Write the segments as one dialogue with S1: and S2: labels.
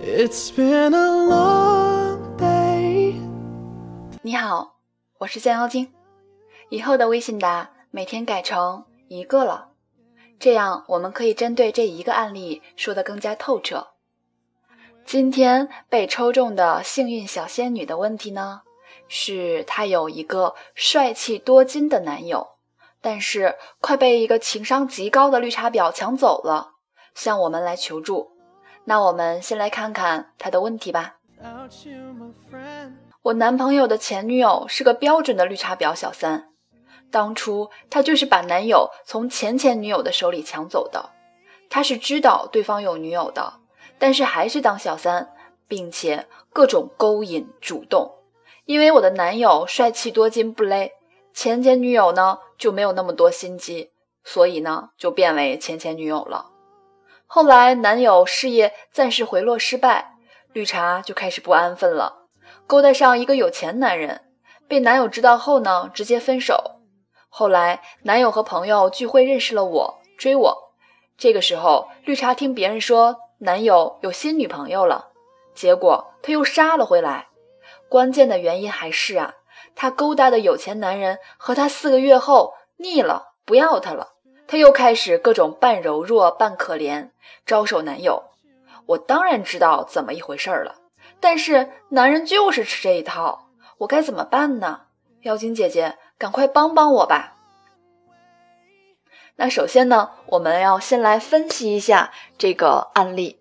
S1: It's been a long day.
S2: 你好，我是降妖精。以后的微信答每天改成一个了，这样我们可以针对这一个案例说得更加透彻。今天被抽中的幸运小仙女的问题呢，是她有一个帅气多金的男友，但是快被一个情商极高的绿茶婊抢走了，向我们来求助。那我们先来看看他的问题吧。我男朋友的前女友是个标准的绿茶婊小三，当初他就是把男友从前前女友的手里抢走的。他是知道对方有女友的，但是还是当小三，并且各种勾引主动。因为我的男友帅气多金不勒，前前女友呢就没有那么多心机，所以呢就变为前前女友了。后来男友事业暂时回落失败，绿茶就开始不安分了。勾搭上一个有钱男人，被男友知道后呢，直接分手。后来男友和朋友聚会认识了我，追我。这个时候，绿茶听别人说男友有新女朋友了，结果他又杀了回来。关键的原因还是啊，他勾搭的有钱男人和他四个月后腻了，不要他了，他又开始各种半柔弱、半可怜，招手男友。我当然知道怎么一回事了。但是男人就是吃这一套，我该怎么办呢？妖精姐姐，赶快帮帮我吧！那首先呢，我们要先来分析一下这个案例。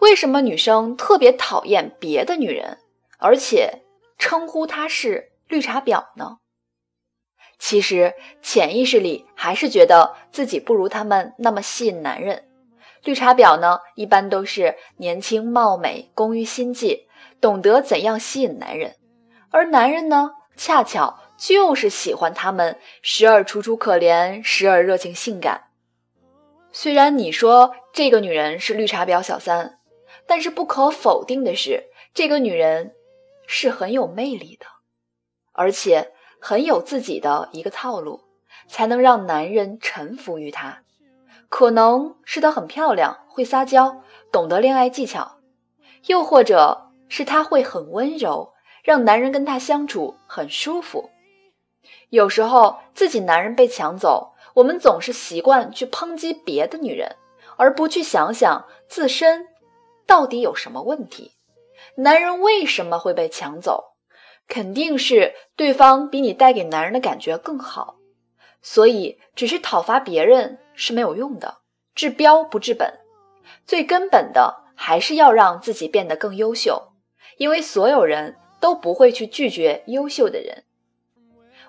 S2: 为什么女生特别讨厌别的女人，而且称呼她是绿茶婊呢？其实潜意识里还是觉得自己不如他们那么吸引男人。绿茶婊呢，一般都是年轻貌美、工于心计，懂得怎样吸引男人；而男人呢，恰巧就是喜欢她们，时而楚楚可怜，时而热情性感。虽然你说这个女人是绿茶婊小三，但是不可否定的是，这个女人是很有魅力的，而且很有自己的一个套路，才能让男人臣服于她。可能是她很漂亮，会撒娇，懂得恋爱技巧，又或者是她会很温柔，让男人跟她相处很舒服。有时候自己男人被抢走，我们总是习惯去抨击别的女人，而不去想想自身到底有什么问题。男人为什么会被抢走？肯定是对方比你带给男人的感觉更好。所以，只是讨伐别人是没有用的，治标不治本。最根本的还是要让自己变得更优秀，因为所有人都不会去拒绝优秀的人。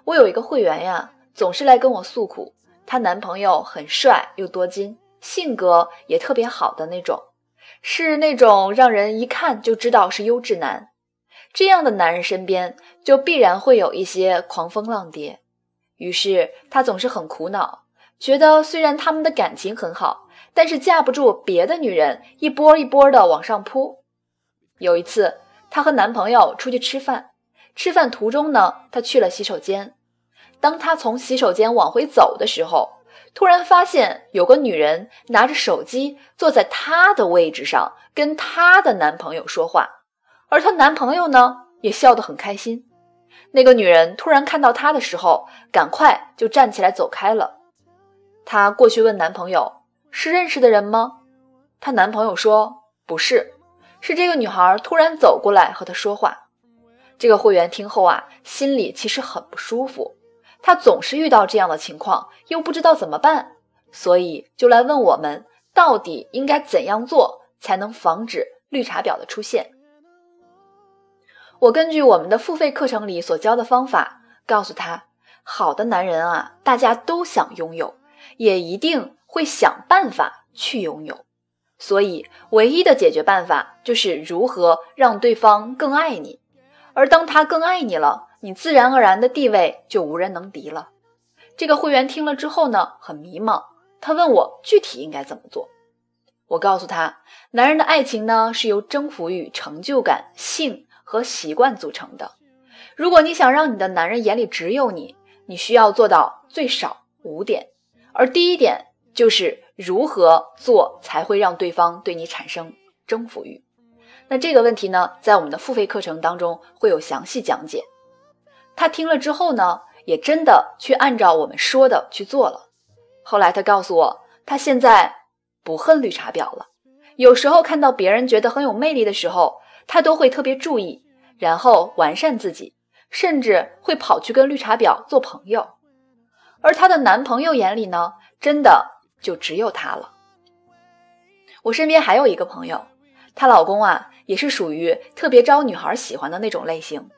S2: 我有一个会员呀，总是来跟我诉苦，她男朋友很帅又多金，性格也特别好的那种，是那种让人一看就知道是优质男。这样的男人身边就必然会有一些狂风浪蝶。于是她总是很苦恼，觉得虽然他们的感情很好，但是架不住别的女人一波一波的往上扑。有一次，她和男朋友出去吃饭，吃饭途中呢，她去了洗手间。当她从洗手间往回走的时候，突然发现有个女人拿着手机坐在她的位置上，跟她的男朋友说话，而她男朋友呢也笑得很开心。那个女人突然看到她的时候，赶快就站起来走开了。她过去问男朋友：“是认识的人吗？”她男朋友说：“不是，是这个女孩突然走过来和她说话。”这个会员听后啊，心里其实很不舒服。她总是遇到这样的情况，又不知道怎么办，所以就来问我们，到底应该怎样做才能防止绿茶婊的出现。我根据我们的付费课程里所教的方法，告诉他，好的男人啊，大家都想拥有，也一定会想办法去拥有。所以，唯一的解决办法就是如何让对方更爱你。而当他更爱你了，你自然而然的地位就无人能敌了。这个会员听了之后呢，很迷茫，他问我具体应该怎么做。我告诉他，男人的爱情呢，是由征服欲、成就感、性。和习惯组成的。如果你想让你的男人眼里只有你，你需要做到最少五点。而第一点就是如何做才会让对方对你产生征服欲。那这个问题呢，在我们的付费课程当中会有详细讲解。他听了之后呢，也真的去按照我们说的去做了。后来他告诉我，他现在不恨绿茶婊了。有时候看到别人觉得很有魅力的时候，他都会特别注意，然后完善自己，甚至会跑去跟绿茶婊做朋友。而她的男朋友眼里呢，真的就只有她了。我身边还有一个朋友，她老公啊，也是属于特别招女孩喜欢的那种类型。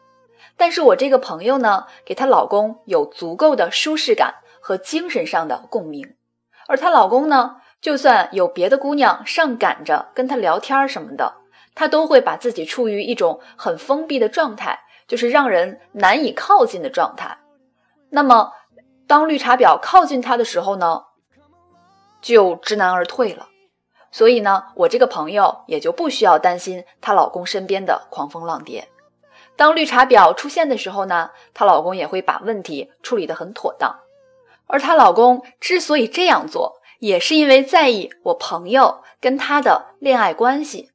S2: 但是我这个朋友呢，给她老公有足够的舒适感和精神上的共鸣，而她老公呢，就算有别的姑娘上赶着跟他聊天什么的，他都会把自己处于一种很封闭的状态，就是让人难以靠近的状态。那么，当绿茶婊靠近他的时候呢，就知难而退了。所以呢，我这个朋友也就不需要担心她老公身边的狂风浪蝶。当绿茶婊出现的时候呢，她老公也会把问题处理得很妥当。而她老公之所以这样做，也是因为在意我朋友跟他的恋爱关系，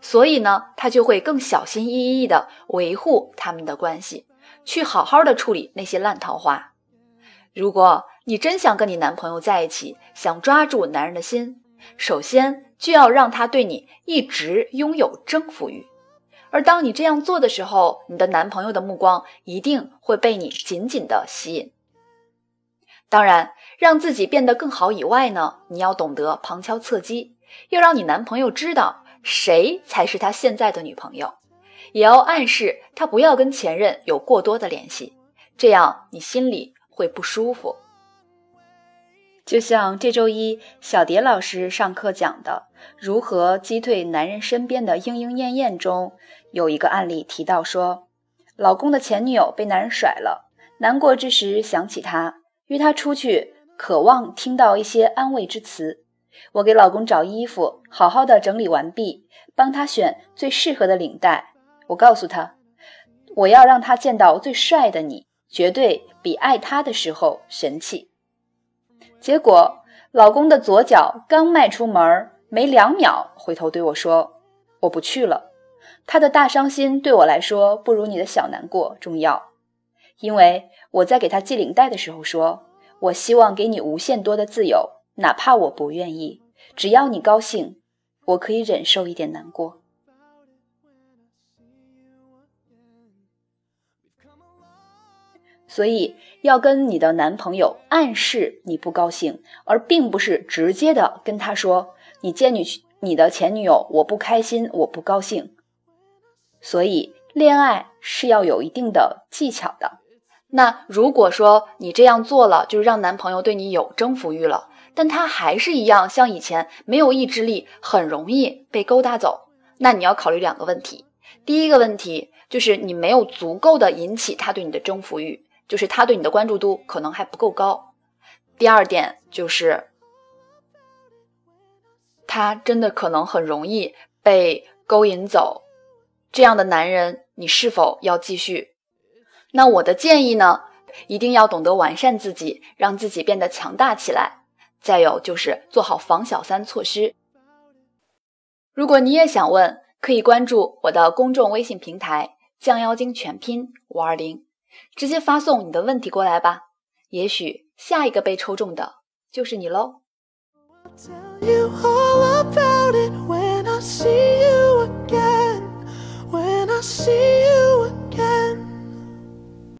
S2: 所以呢，他就会更小心翼翼地维护他们的关系，去好好的处理那些烂桃花。如果你真想跟你男朋友在一起，想抓住男人的心。首先就要让他对你一直拥有征服欲，而当你这样做的时候，你的男朋友的目光一定会被你紧紧的吸引。当然，让自己变得更好以外呢，你要懂得旁敲侧击，要让你男朋友知道谁才是他现在的女朋友，也要暗示他不要跟前任有过多的联系，这样你心里会不舒服。就像这周一小蝶老师上课讲的如何击退男人身边的莺莺燕燕中，有一个案例提到说，老公的前女友被男人甩了，难过之时想起他，约他出去，渴望听到一些安慰之词。我给老公找衣服，好好的整理完毕，帮他选最适合的领带。我告诉他，我要让他见到最帅的你，绝对比爱他的时候神气。结果，老公的左脚刚迈出门，没两秒，回头对我说：“我不去了。”他的大伤心对我来说，不如你的小难过重要。因为我在给他系领带的时候说：“我希望给你无限多的自由，哪怕我不愿意，只要你高兴，我可以忍受一点难过。”所以要跟你的男朋友暗示你不高兴，而并不是直接的跟他说你见你你的前女友我不开心我不高兴。所以恋爱是要有一定的技巧的。那如果说你这样做了，就是让男朋友对你有征服欲了，但他还是一样像以前没有意志力，很容易被勾搭走，那你要考虑两个问题。第一个问题就是你没有足够的引起他对你的征服欲。就是他对你的关注度可能还不够高。第二点就是，他真的可能很容易被勾引走。这样的男人，你是否要继续？那我的建议呢，一定要懂得完善自己，让自己变得强大起来。再有就是做好防小三措施。如果你也想问，可以关注我的公众微信平台“降妖精全拼五二零”。直接发送你的问题过来吧，也许下一个被抽中的就是你喽。
S1: See you again, when I see you